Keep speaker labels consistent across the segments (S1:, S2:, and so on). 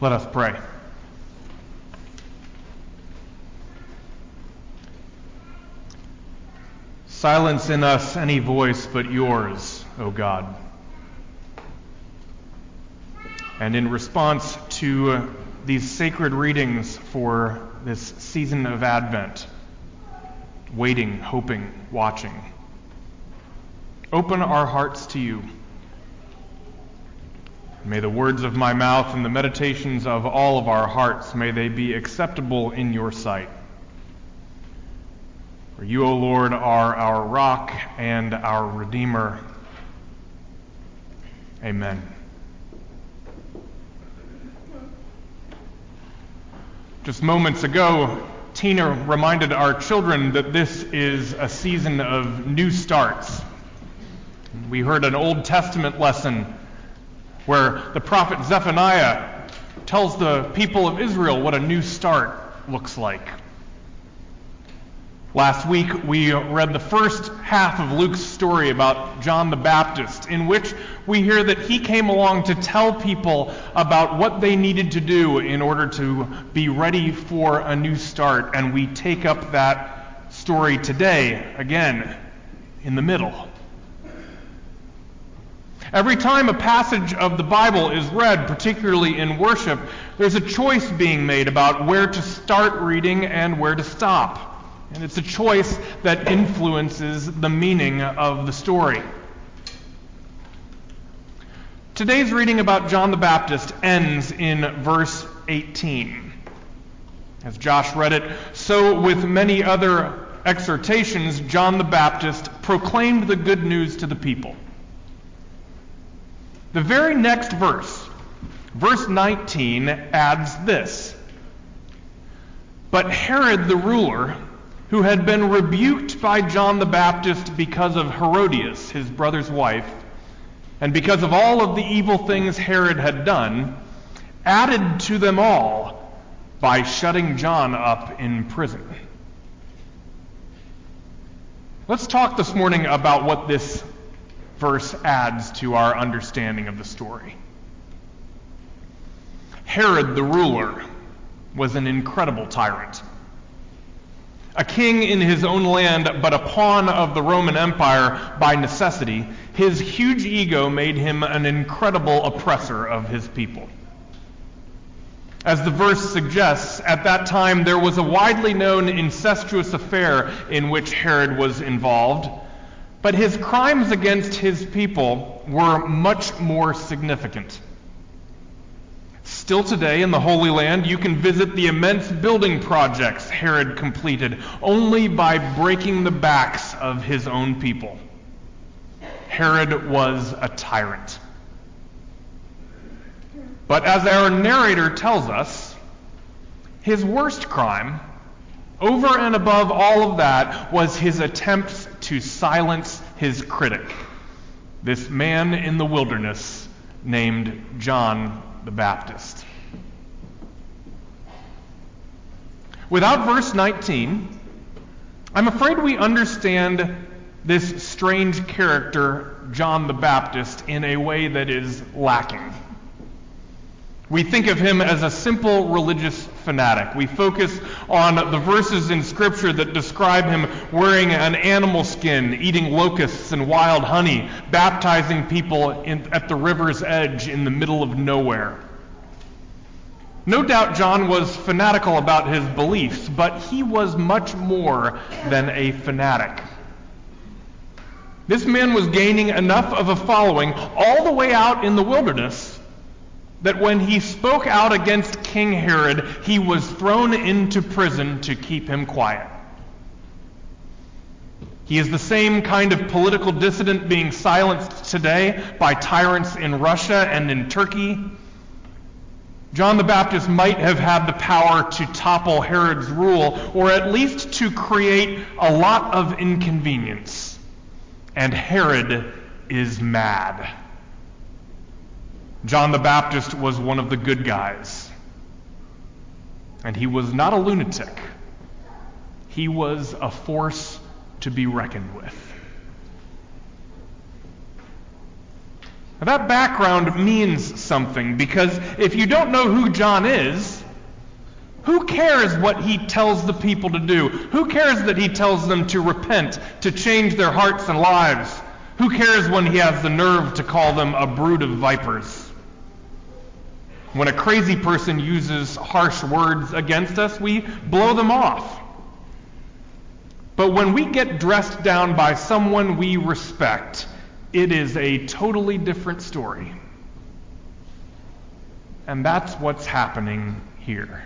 S1: Let us pray. Silence in us any voice but yours, O God. And in response to these sacred readings for this season of Advent, waiting, hoping, watching, open our hearts to you. May the words of my mouth and the meditations of all of our hearts, may they be acceptable in your sight. For you, O Lord, are our rock and our Redeemer. Amen. Just moments ago, Tina reminded our children that this is a season of new starts. We heard an Old Testament lesson where the prophet Zephaniah tells the people of Israel what a new start looks like. Last week, we read the first half of Luke's story about John the Baptist, in which we hear that he came along to tell people about what they needed to do in order to be ready for a new start. And we take up that story today, again, in the middle. Every time a passage of the Bible is read, particularly in worship, there's a choice being made about where to start reading and where to stop. And it's a choice that influences the meaning of the story. Today's reading about John the Baptist ends in verse 18. As Josh read it, so with many other exhortations, John the Baptist proclaimed the good news to the people. The very next verse, verse 19, adds this But Herod the ruler, who had been rebuked by John the Baptist because of Herodias, his brother's wife, and because of all of the evil things Herod had done, added to them all by shutting John up in prison. Let's talk this morning about what this verse adds to our understanding of the story. Herod the ruler was an incredible tyrant a king in his own land, but a pawn of the Roman Empire by necessity, his huge ego made him an incredible oppressor of his people. As the verse suggests, at that time there was a widely known incestuous affair in which Herod was involved, but his crimes against his people were much more significant. Still today in the Holy Land, you can visit the immense building projects Herod completed only by breaking the backs of his own people. Herod was a tyrant. But as our narrator tells us, his worst crime, over and above all of that, was his attempts to silence his critic, this man in the wilderness named John the Baptist. Without verse 19, I'm afraid we understand this strange character, John the Baptist, in a way that is lacking. We think of him as a simple religious fanatic. We focus on the verses in Scripture that describe him wearing an animal skin, eating locusts and wild honey, baptizing people in, at the river's edge in the middle of nowhere. No doubt John was fanatical about his beliefs, but he was much more than a fanatic. This man was gaining enough of a following all the way out in the wilderness that when he spoke out against King Herod, he was thrown into prison to keep him quiet. He is the same kind of political dissident being silenced today by tyrants in Russia and in Turkey. John the Baptist might have had the power to topple Herod's rule, or at least to create a lot of inconvenience. And Herod is mad. John the Baptist was one of the good guys. And he was not a lunatic, he was a force to be reckoned with. That background means something because if you don't know who John is, who cares what he tells the people to do? Who cares that he tells them to repent, to change their hearts and lives? Who cares when he has the nerve to call them a brood of vipers? When a crazy person uses harsh words against us, we blow them off. But when we get dressed down by someone we respect, it is a totally different story. And that's what's happening here.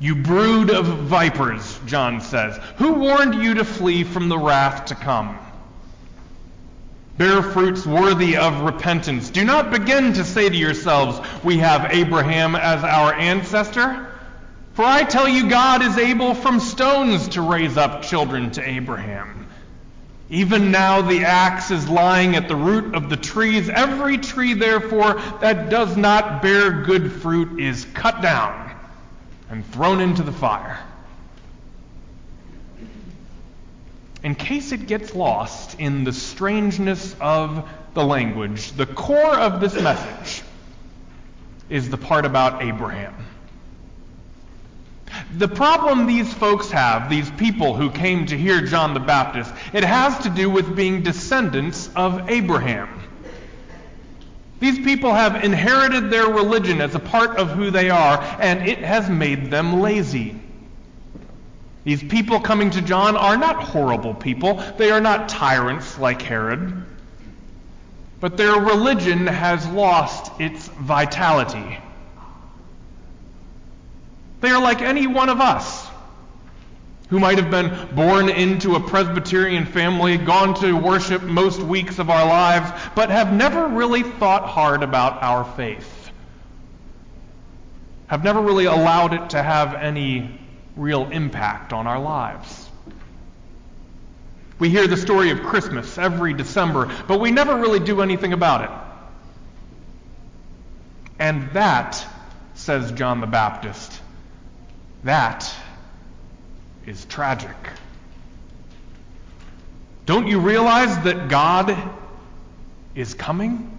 S1: You brood of vipers, John says. Who warned you to flee from the wrath to come? Bear fruits worthy of repentance. Do not begin to say to yourselves, We have Abraham as our ancestor. For I tell you, God is able from stones to raise up children to Abraham. Even now the axe is lying at the root of the trees. Every tree, therefore, that does not bear good fruit is cut down and thrown into the fire. In case it gets lost in the strangeness of the language, the core of this message is the part about Abraham. The problem these folks have, these people who came to hear John the Baptist, it has to do with being descendants of Abraham. These people have inherited their religion as a part of who they are, and it has made them lazy. These people coming to John are not horrible people. They are not tyrants like Herod. But their religion has lost its vitality. They are like any one of us who might have been born into a Presbyterian family, gone to worship most weeks of our lives, but have never really thought hard about our faith. Have never really allowed it to have any real impact on our lives. We hear the story of Christmas every December, but we never really do anything about it. And that, says John the Baptist, that is tragic. Don't you realize that God is coming?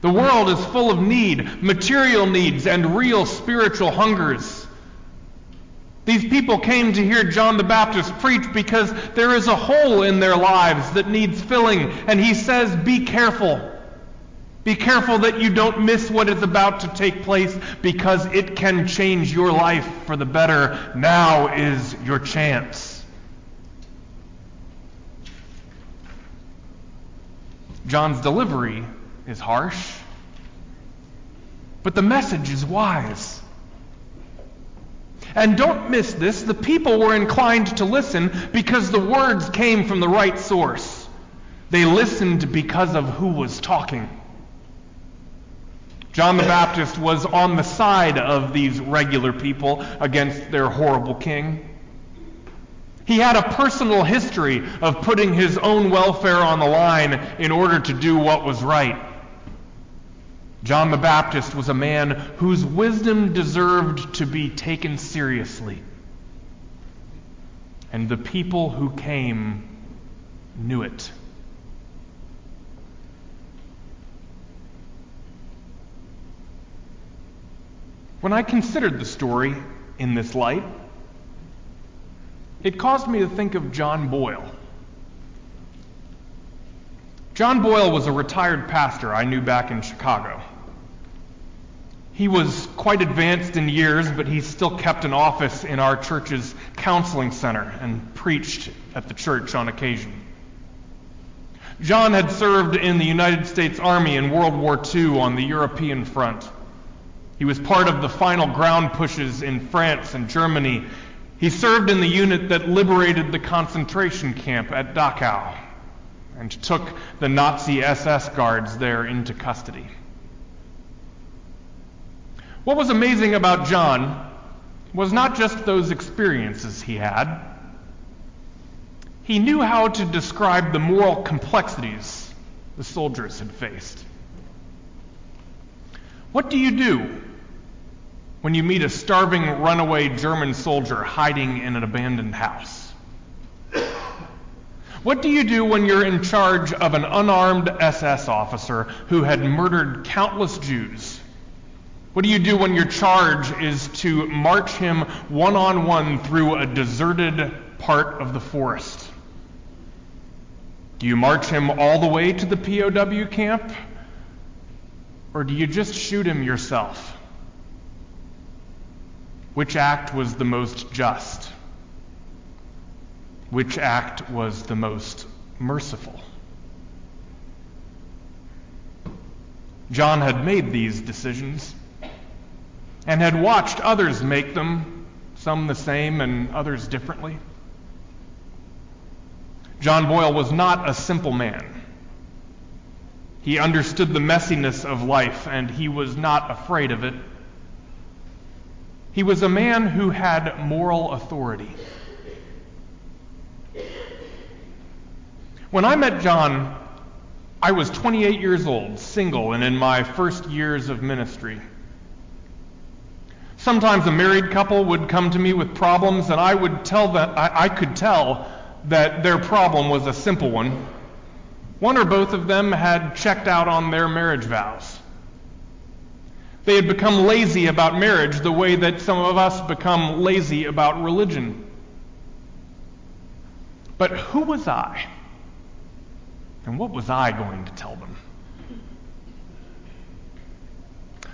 S1: The world is full of need, material needs, and real spiritual hungers. These people came to hear John the Baptist preach because there is a hole in their lives that needs filling, and he says, Be careful. Be careful that you don't miss what is about to take place because it can change your life for the better. Now is your chance. John's delivery is harsh, but the message is wise. And don't miss this the people were inclined to listen because the words came from the right source. They listened because of who was talking. John the Baptist was on the side of these regular people against their horrible king. He had a personal history of putting his own welfare on the line in order to do what was right. John the Baptist was a man whose wisdom deserved to be taken seriously. And the people who came knew it. When I considered the story in this light, it caused me to think of John Boyle. John Boyle was a retired pastor I knew back in Chicago. He was quite advanced in years, but he still kept an office in our church's counseling center and preached at the church on occasion. John had served in the United States Army in World War II on the European front. He was part of the final ground pushes in France and Germany. He served in the unit that liberated the concentration camp at Dachau and took the Nazi SS guards there into custody. What was amazing about John was not just those experiences he had. He knew how to describe the moral complexities the soldiers had faced. What do you do when you meet a starving runaway German soldier hiding in an abandoned house? What do you do when you're in charge of an unarmed SS officer who had murdered countless Jews? What do you do when your charge is to march him one on one through a deserted part of the forest? Do you march him all the way to the POW camp? Or do you just shoot him yourself? Which act was the most just? Which act was the most merciful? John had made these decisions and had watched others make them, some the same and others differently. John Boyle was not a simple man. He understood the messiness of life and he was not afraid of it. He was a man who had moral authority. When I met John, I was 28 years old, single, and in my first years of ministry. Sometimes a married couple would come to me with problems, and I would tell them, I, I could tell that their problem was a simple one. One or both of them had checked out on their marriage vows. They had become lazy about marriage the way that some of us become lazy about religion. But who was I? And what was I going to tell them?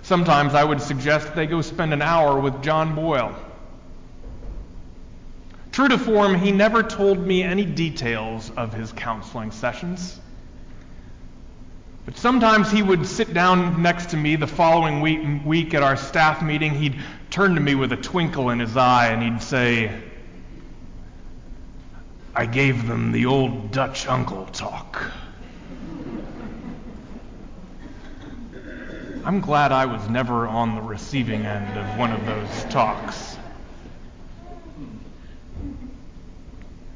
S1: Sometimes I would suggest they go spend an hour with John Boyle. True to form, he never told me any details of his counseling sessions. But sometimes he would sit down next to me the following week, at our staff meeting. He'd turn to me with a twinkle in his eye and he'd say, I gave them the old Dutch uncle talk. I'm glad I was never on the receiving end of one of those talks.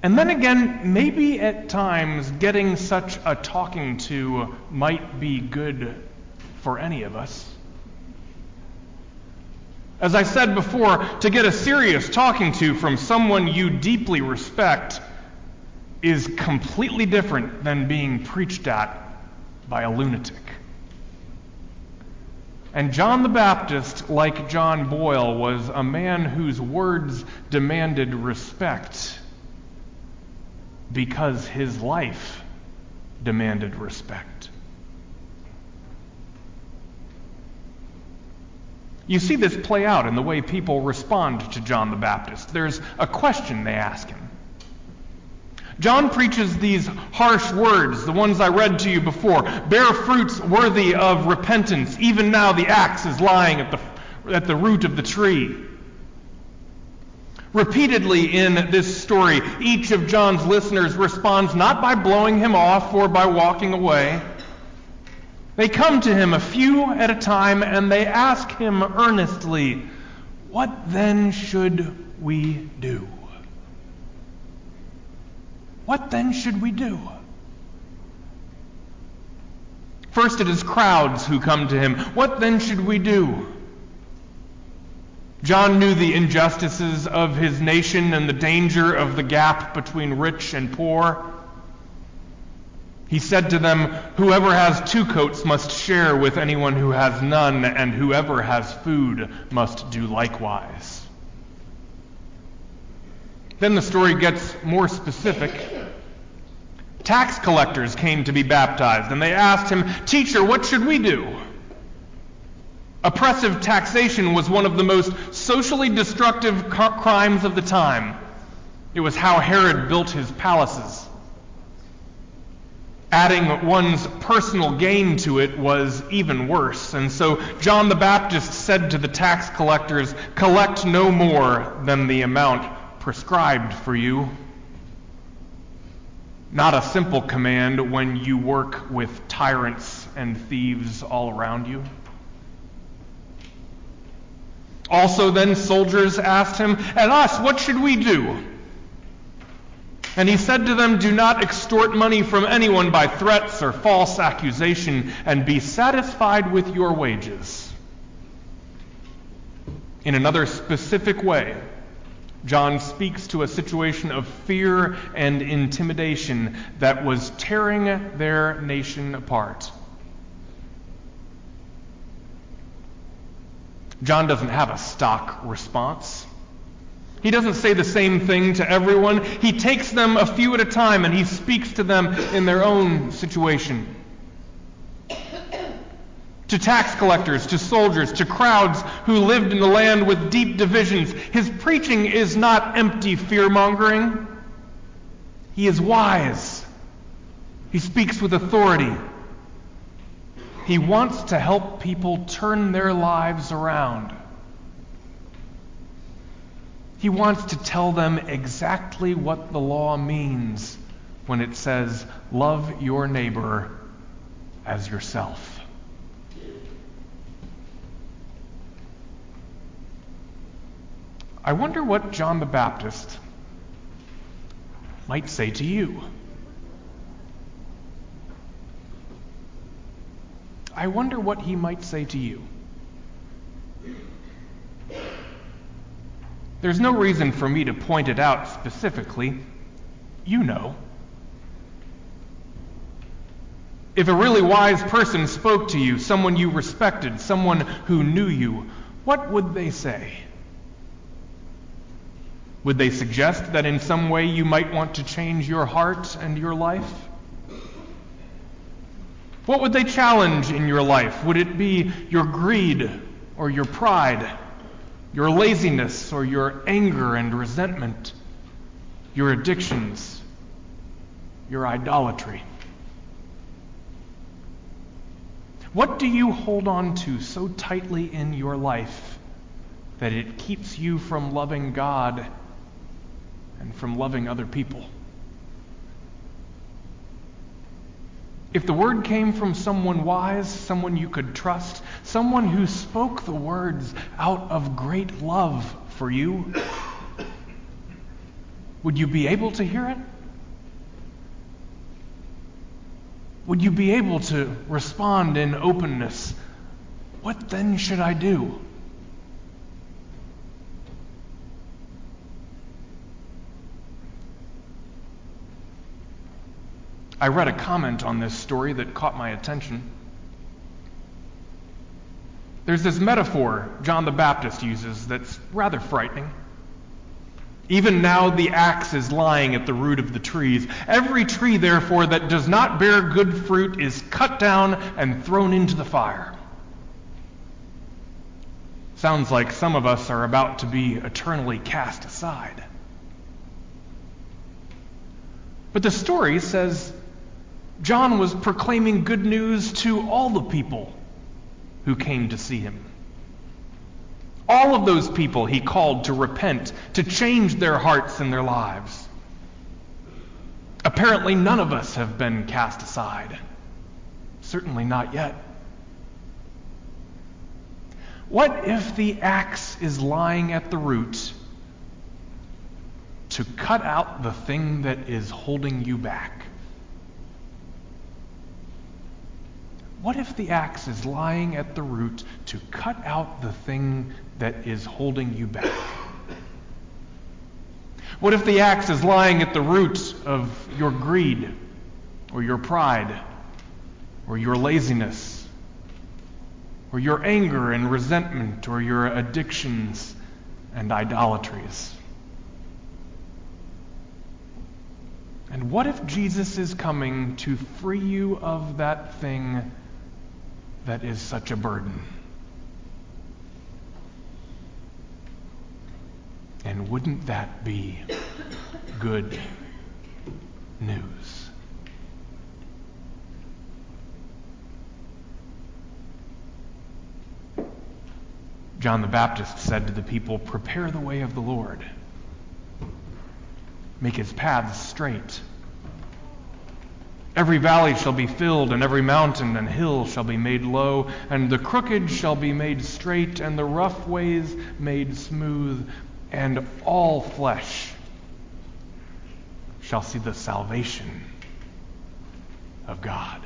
S1: And then again, maybe at times getting such a talking to might be good for any of us. As I said before, to get a serious talking to from someone you deeply respect is completely different than being preached at by a lunatic. And John the Baptist, like John Boyle, was a man whose words demanded respect because his life demanded respect. You see this play out in the way people respond to John the Baptist. There's a question they ask him. John preaches these harsh words, the ones I read to you before bear fruits worthy of repentance. Even now the axe is lying at the, at the root of the tree. Repeatedly in this story, each of John's listeners responds not by blowing him off or by walking away. They come to him a few at a time and they ask him earnestly, What then should we do? What then should we do? First, it is crowds who come to him. What then should we do? John knew the injustices of his nation and the danger of the gap between rich and poor. He said to them, Whoever has two coats must share with anyone who has none, and whoever has food must do likewise. Then the story gets more specific. Tax collectors came to be baptized, and they asked him, Teacher, what should we do? Oppressive taxation was one of the most socially destructive crimes of the time. It was how Herod built his palaces. Adding one's personal gain to it was even worse. And so John the Baptist said to the tax collectors, Collect no more than the amount prescribed for you. Not a simple command when you work with tyrants and thieves all around you. Also, then soldiers asked him, And us, what should we do? And he said to them, Do not extort money from anyone by threats or false accusation, and be satisfied with your wages. In another specific way, John speaks to a situation of fear and intimidation that was tearing their nation apart. John doesn't have a stock response. He doesn't say the same thing to everyone. He takes them a few at a time and he speaks to them in their own situation. To tax collectors, to soldiers, to crowds who lived in the land with deep divisions, his preaching is not empty fear mongering. He is wise. He speaks with authority. He wants to help people turn their lives around. He wants to tell them exactly what the law means when it says, Love your neighbor as yourself. I wonder what John the Baptist might say to you. I wonder what he might say to you. There's no reason for me to point it out specifically. You know. If a really wise person spoke to you, someone you respected, someone who knew you, what would they say? Would they suggest that in some way you might want to change your heart and your life? What would they challenge in your life? Would it be your greed or your pride? your laziness or your anger and resentment, your addictions, your idolatry? What do you hold on to so tightly in your life that it keeps you from loving God and from loving other people? If the word came from someone wise, someone you could trust, someone who spoke the words out of great love for you, would you be able to hear it? Would you be able to respond in openness? What then should I do? I read a comment on this story that caught my attention. There's this metaphor John the Baptist uses that's rather frightening. Even now the axe is lying at the root of the trees. Every tree, therefore, that does not bear good fruit is cut down and thrown into the fire. Sounds like some of us are about to be eternally cast aside. But the story says John was proclaiming good news to all the people who came to see him. All of those people he called to repent, to change their hearts and their lives. Apparently, none of us have been cast aside. Certainly not yet. What if the axe is lying at the root to cut out the thing that is holding you back? What if the axe is lying at the root to cut out the thing that is holding you back? What if the axe is lying at the root of your greed or your pride or your laziness or your anger and resentment or your addictions and idolatries? And what if Jesus is coming to free you of that thing that is such a burden. And wouldn't that be good news? John the Baptist said to the people, Prepare the way of the Lord, make his paths straight. Every valley shall be filled, and every mountain and hill shall be made low, and the crooked shall be made straight, and the rough ways made smooth, and all flesh shall see the salvation of God.